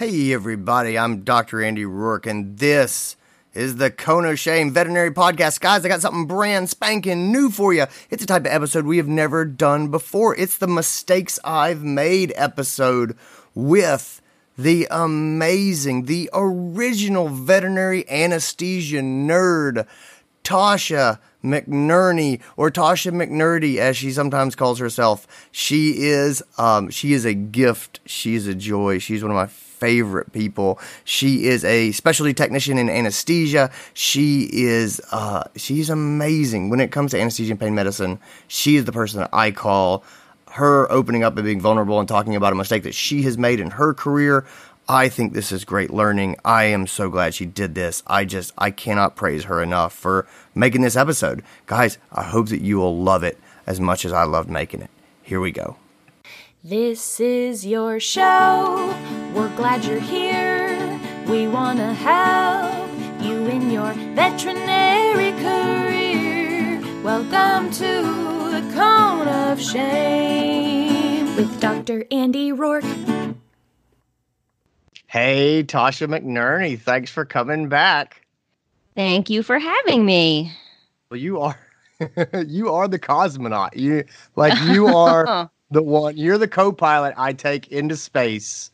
Hey, everybody, I'm Dr. Andy Roark, and this is the Cone of Shame Veterinary Podcast. Guys, I got something brand spanking new for you. It's a type of episode we have never done before. It's the Mistakes I've Made episode with the amazing, the original veterinary anesthesia nerd, Tasha McNerney or Tasha McNerdy as she sometimes calls herself. She is um, she is a gift. She's a joy. She's one of my favorite people. She is a specialty technician in anesthesia. She is uh, she's amazing when it comes to anesthesia and pain medicine. She is the person that I call. Her opening up and being vulnerable and talking about a mistake that she has made in her career. I think this is great learning. I am so glad she did this. I just I cannot praise her enough for making this episode. Guys, I hope that you will love it as much as I loved making it. Here we go. This is your show. We're glad you're here. We want to help you in your veterinary career. Welcome to the Cone of Shame with Dr. Andy Roark. Hey, Tasha McNerney, thanks for coming back. Thank you for having me. Well, you are you are the cosmonaut. You like you are the one. You're the co-pilot I take into space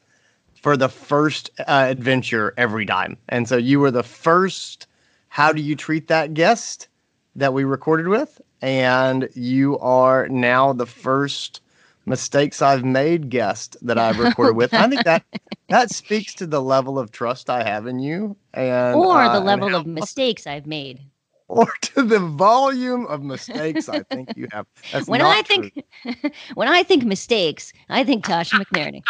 for the first uh, adventure every time. And so you were the first how do you treat that guest that we recorded with and you are now the first mistakes I've made guest that I've recorded with. I think that that speaks to the level of trust I have in you, and or uh, the level of mistakes I've made, or to the volume of mistakes I think you have. That's when I think when I think mistakes, I think Tasha McNerney.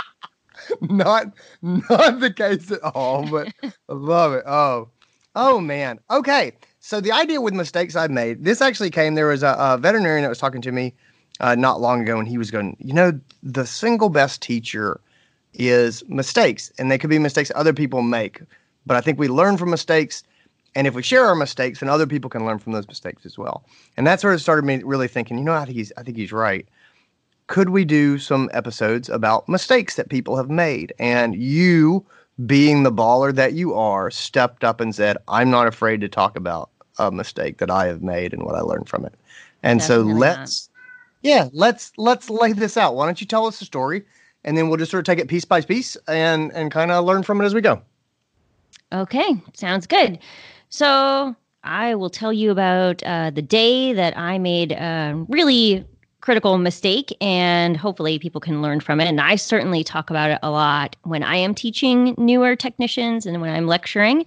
not not the case at all, but I love it. Oh, oh man. Okay. So the idea with mistakes I've made, this actually came. There was a, a veterinarian that was talking to me uh, not long ago, and he was going, you know, the single best teacher is mistakes, and they could be mistakes other people make. But I think we learn from mistakes, and if we share our mistakes, then other people can learn from those mistakes as well. And that sort of started me really thinking, you know, I think he's, I think he's right. Could we do some episodes about mistakes that people have made? And you, being the baller that you are, stepped up and said, "I'm not afraid to talk about a mistake that I have made and what I learned from it." And Definitely so let's yeah, let's let's lay this out. Why don't you tell us the story, and then we'll just sort of take it piece by piece and and kind of learn from it as we go. Okay, sounds good. So I will tell you about uh, the day that I made a really critical mistake, and hopefully people can learn from it. And I certainly talk about it a lot when I am teaching newer technicians and when I'm lecturing.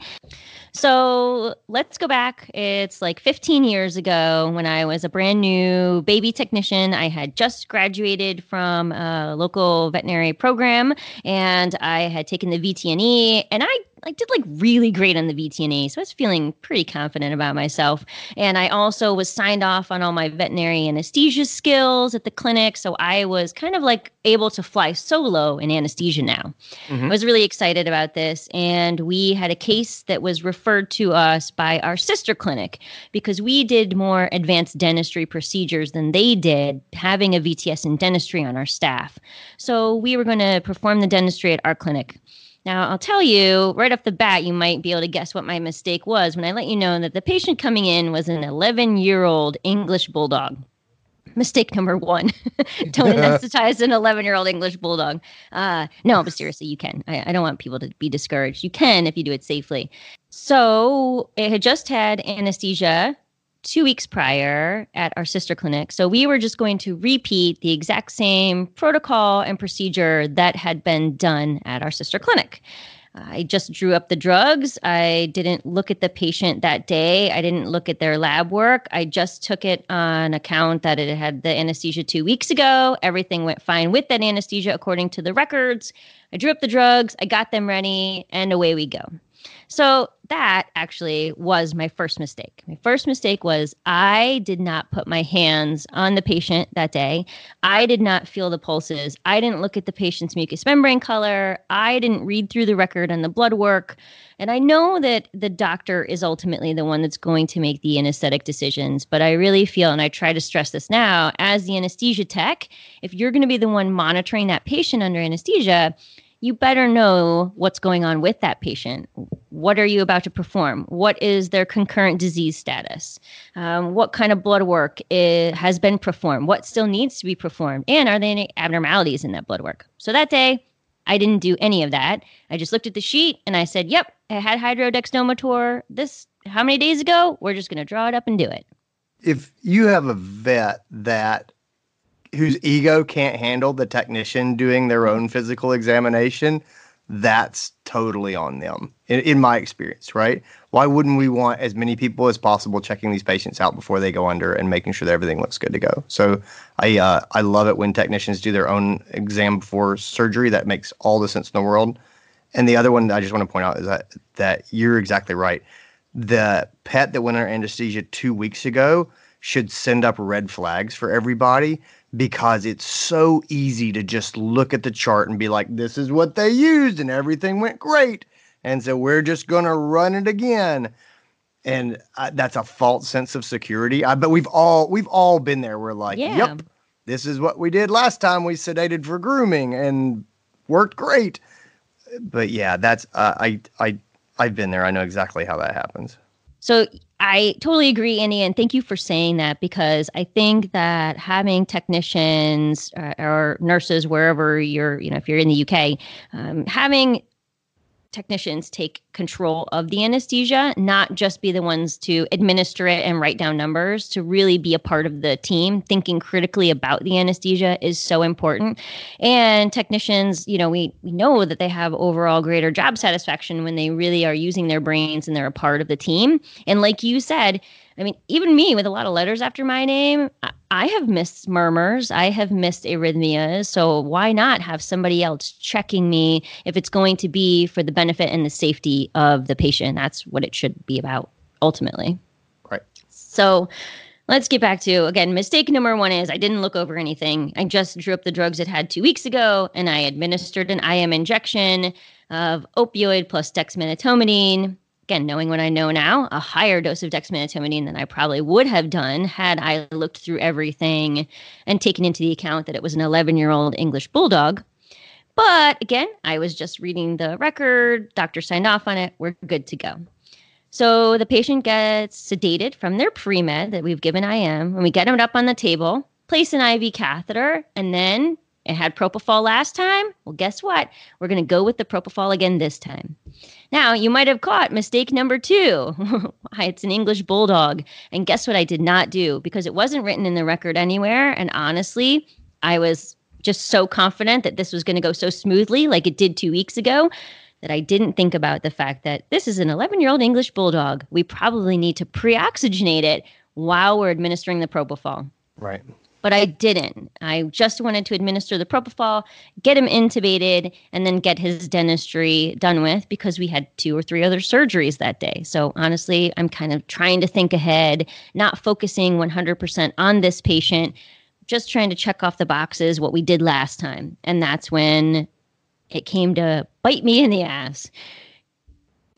So let's go back. It's like 15 years ago when I was a brand new baby technician. I had just graduated from a local veterinary program and I had taken the VTNE and I I did like really great on the VTNE, so I was feeling pretty confident about myself. And I also was signed off on all my veterinary anesthesia skills at the clinic, so I was kind of like able to fly solo in anesthesia now. Mm-hmm. I was really excited about this, and we had a case that was referred to us by our sister clinic because we did more advanced dentistry procedures than they did, having a VTS in dentistry on our staff. So we were going to perform the dentistry at our clinic. Now, I'll tell you right off the bat, you might be able to guess what my mistake was when I let you know that the patient coming in was an 11 year old English bulldog. Mistake number one don't anesthetize an 11 year old English bulldog. Uh, no, but seriously, you can. I, I don't want people to be discouraged. You can if you do it safely. So it had just had anesthesia two weeks prior at our sister clinic. So we were just going to repeat the exact same protocol and procedure that had been done at our sister clinic. I just drew up the drugs. I didn't look at the patient that day. I didn't look at their lab work. I just took it on account that it had the anesthesia two weeks ago. Everything went fine with that anesthesia according to the records. I drew up the drugs, I got them ready, and away we go. So that actually was my first mistake. My first mistake was I did not put my hands on the patient that day. I did not feel the pulses. I didn't look at the patient's mucous membrane color. I didn't read through the record and the blood work. And I know that the doctor is ultimately the one that's going to make the anesthetic decisions, but I really feel, and I try to stress this now, as the anesthesia tech, if you're going to be the one monitoring that patient under anesthesia, you better know what's going on with that patient. What are you about to perform? What is their concurrent disease status? Um, what kind of blood work is, has been performed? What still needs to be performed? And are there any abnormalities in that blood work? So that day, I didn't do any of that. I just looked at the sheet and I said, "Yep, I had hydrodexnomotor this how many days ago? We're just going to draw it up and do it." If you have a vet that whose ego can't handle the technician doing their own physical examination, that's totally on them, in, in, my experience, right? Why wouldn't we want as many people as possible checking these patients out before they go under and making sure that everything looks good to go? So I uh, I love it when technicians do their own exam before surgery. That makes all the sense in the world. And the other one I just want to point out is that that you're exactly right. The pet that went under anesthesia two weeks ago should send up red flags for everybody because it's so easy to just look at the chart and be like, this is what they used and everything went great. And so we're just going to run it again. And uh, that's a false sense of security. I but we've all we've all been there. We're like, yeah. yep, this is what we did last time we sedated for grooming and worked great. But yeah, that's uh, I I I've been there. I know exactly how that happens. So I totally agree, Andy, and thank you for saying that because I think that having technicians uh, or nurses wherever you're, you know, if you're in the UK, um, having technicians take control of the anesthesia, not just be the ones to administer it and write down numbers, to really be a part of the team. Thinking critically about the anesthesia is so important. And technicians, you know, we, we know that they have overall greater job satisfaction when they really are using their brains and they're a part of the team. And like you said, I mean, even me with a lot of letters after my name, I have missed murmurs. I have missed arrhythmias. So why not have somebody else checking me if it's going to be for the benefit and the safety of the patient? That's what it should be about ultimately. Right. So let's get back to again, mistake number one is I didn't look over anything. I just drew up the drugs it had two weeks ago and I administered an IM injection of opioid plus dexmedetomidine again, knowing what I know now, a higher dose of dexmedetomidine than I probably would have done had I looked through everything and taken into the account that it was an 11 year old English bulldog. But again, I was just reading the record, doctor signed off on it, we're good to go. So the patient gets sedated from their pre med that we've given IM, and we get them up on the table, place an IV catheter, and then it had propofol last time. Well, guess what? We're going to go with the propofol again this time. Now, you might have caught mistake number two. it's an English bulldog. And guess what I did not do? Because it wasn't written in the record anywhere. And honestly, I was just so confident that this was going to go so smoothly, like it did two weeks ago, that I didn't think about the fact that this is an 11 year old English bulldog. We probably need to pre oxygenate it while we're administering the propofol. Right but I didn't. I just wanted to administer the propofol, get him intubated, and then get his dentistry done with because we had two or three other surgeries that day. So honestly, I'm kind of trying to think ahead, not focusing 100% on this patient, just trying to check off the boxes what we did last time. And that's when it came to bite me in the ass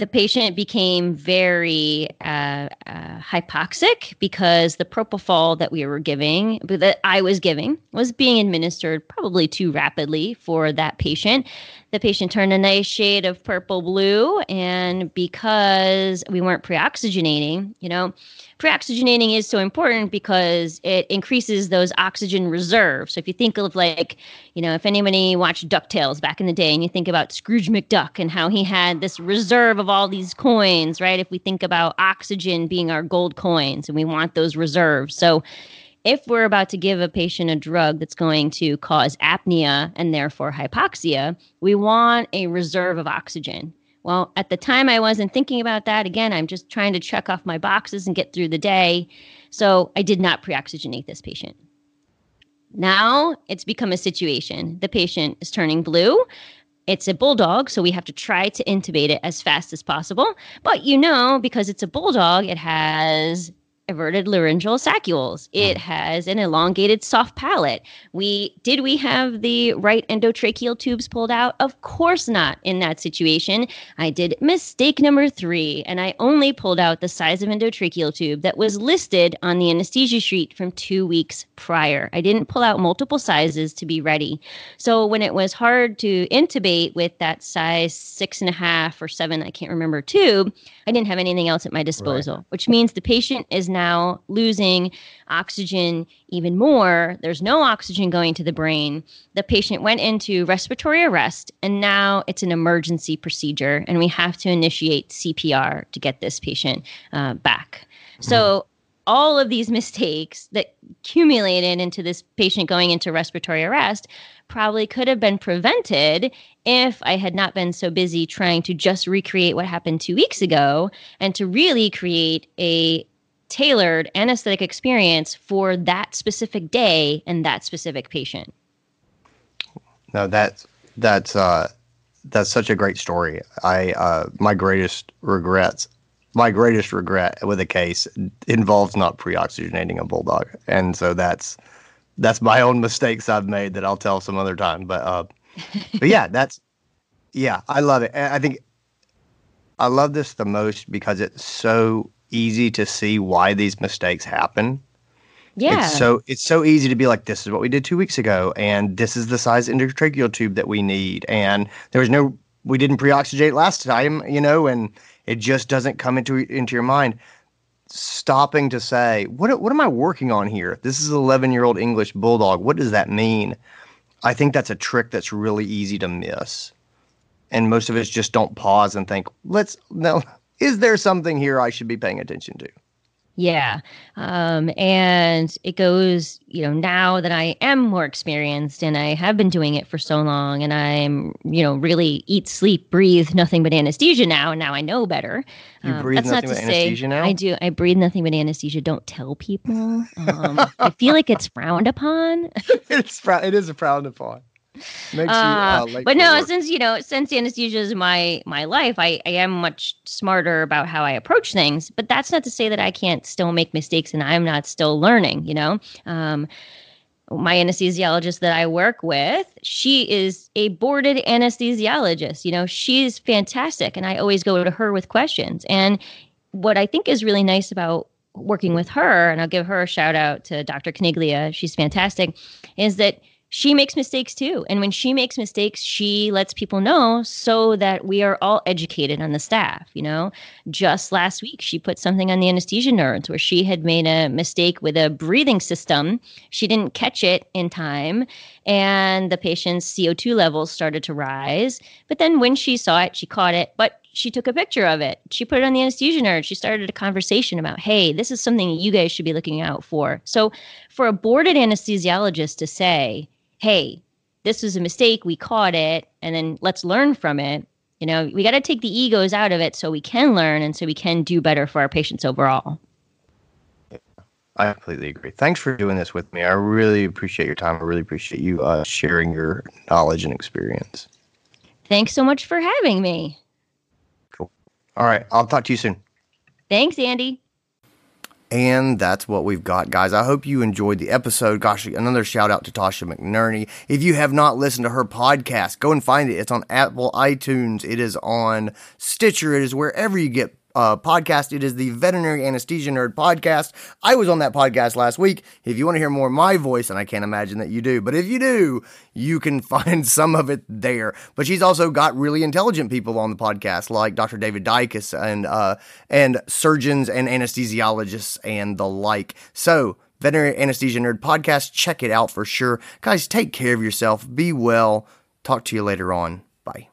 the patient became very uh, uh, hypoxic because the propofol that we were giving, that I was giving, was being administered probably too rapidly for that patient. The patient turned a nice shade of purple blue, and because we weren't pre oxygenating, you know, pre-oxygenating is so important because it increases those oxygen reserves. So if you think of like, you know, if anybody watched DuckTales back in the day and you think about Scrooge McDuck and how he had this reserve of all these coins, right? If we think about oxygen being our gold coins and we want those reserves. So if we're about to give a patient a drug that's going to cause apnea and therefore hypoxia, we want a reserve of oxygen. Well, at the time, I wasn't thinking about that. Again, I'm just trying to check off my boxes and get through the day. So I did not pre oxygenate this patient. Now it's become a situation. The patient is turning blue. It's a bulldog, so we have to try to intubate it as fast as possible. But you know, because it's a bulldog, it has everted laryngeal saccules. It Hmm. has an elongated soft palate. We did we have the right endotracheal tubes pulled out? Of course not in that situation. I did mistake number 3 and I only pulled out the size of endotracheal tube that was listed on the anesthesia sheet from 2 weeks prior. I didn't pull out multiple sizes to be ready. So when it was hard to intubate with that size six and a half or seven, I can't remember, tube, I didn't have anything else at my disposal, which means the patient is now losing oxygen even more. There's no oxygen going to the brain. The patient went into respiratory arrest, and now it's an emergency procedure, and we have to initiate CPR to get this patient uh, back. So, all of these mistakes that accumulated into this patient going into respiratory arrest probably could have been prevented if I had not been so busy trying to just recreate what happened two weeks ago and to really create a tailored anesthetic experience for that specific day and that specific patient. No, that's that's uh, that's such a great story. I uh, my greatest regrets, my greatest regret with a case involves not pre-oxygenating a bulldog, and so that's that's my own mistakes I've made that I'll tell some other time. But uh, but yeah, that's yeah, I love it. I think I love this the most because it's so easy to see why these mistakes happen. Yeah. It's so it's so easy to be like, this is what we did two weeks ago, and this is the size endotracheal tube that we need, and there was no, we didn't pre-oxygenate last time, you know, and it just doesn't come into into your mind. Stopping to say, what what am I working on here? This is an eleven year old English bulldog. What does that mean? I think that's a trick that's really easy to miss, and most of us just don't pause and think, let's no, is there something here I should be paying attention to? Yeah. Um, and it goes, you know, now that I am more experienced and I have been doing it for so long and I'm, you know, really eat, sleep, breathe nothing but anesthesia now. And now I know better. You Um, breathe that's not nothing to but say anesthesia now? I do. I breathe nothing but anesthesia. Don't tell people. Um, I feel like it's frowned upon. it's frown- it is a frowned upon. Uh, you, uh, late but no, work. since you know, since anesthesia is my my life, I, I am much smarter about how I approach things. But that's not to say that I can't still make mistakes and I'm not still learning. You know, um, my anesthesiologist that I work with, she is a boarded anesthesiologist. You know, she's fantastic, and I always go to her with questions. And what I think is really nice about working with her, and I'll give her a shout out to Dr. Caniglia, she's fantastic, is that she makes mistakes too. And when she makes mistakes, she lets people know so that we are all educated on the staff. You know, just last week, she put something on the anesthesia nerds where she had made a mistake with a breathing system. She didn't catch it in time, and the patient's CO2 levels started to rise. But then when she saw it, she caught it, but she took a picture of it. She put it on the anesthesia nerd. She started a conversation about, hey, this is something you guys should be looking out for. So, for a boarded anesthesiologist to say, hey, this was a mistake, we caught it, and then let's learn from it. You know, we got to take the egos out of it so we can learn and so we can do better for our patients overall. I completely agree. Thanks for doing this with me. I really appreciate your time. I really appreciate you uh, sharing your knowledge and experience. Thanks so much for having me. Cool. All right, I'll talk to you soon. Thanks, Andy. And that's what we've got, guys. I hope you enjoyed the episode. Gosh, another shout out to Tasha McNerney. If you have not listened to her podcast, go and find it. It's on Apple iTunes. It is on Stitcher. It is wherever you get uh, podcast. It is the Veterinary Anesthesia Nerd podcast. I was on that podcast last week. If you want to hear more of my voice, and I can't imagine that you do, but if you do, you can find some of it there. But she's also got really intelligent people on the podcast, like Dr. David Dykes and uh, and surgeons and anesthesiologists and the like. So. Veterinary Anesthesia Nerd podcast. Check it out for sure. Guys, take care of yourself. Be well. Talk to you later on. Bye.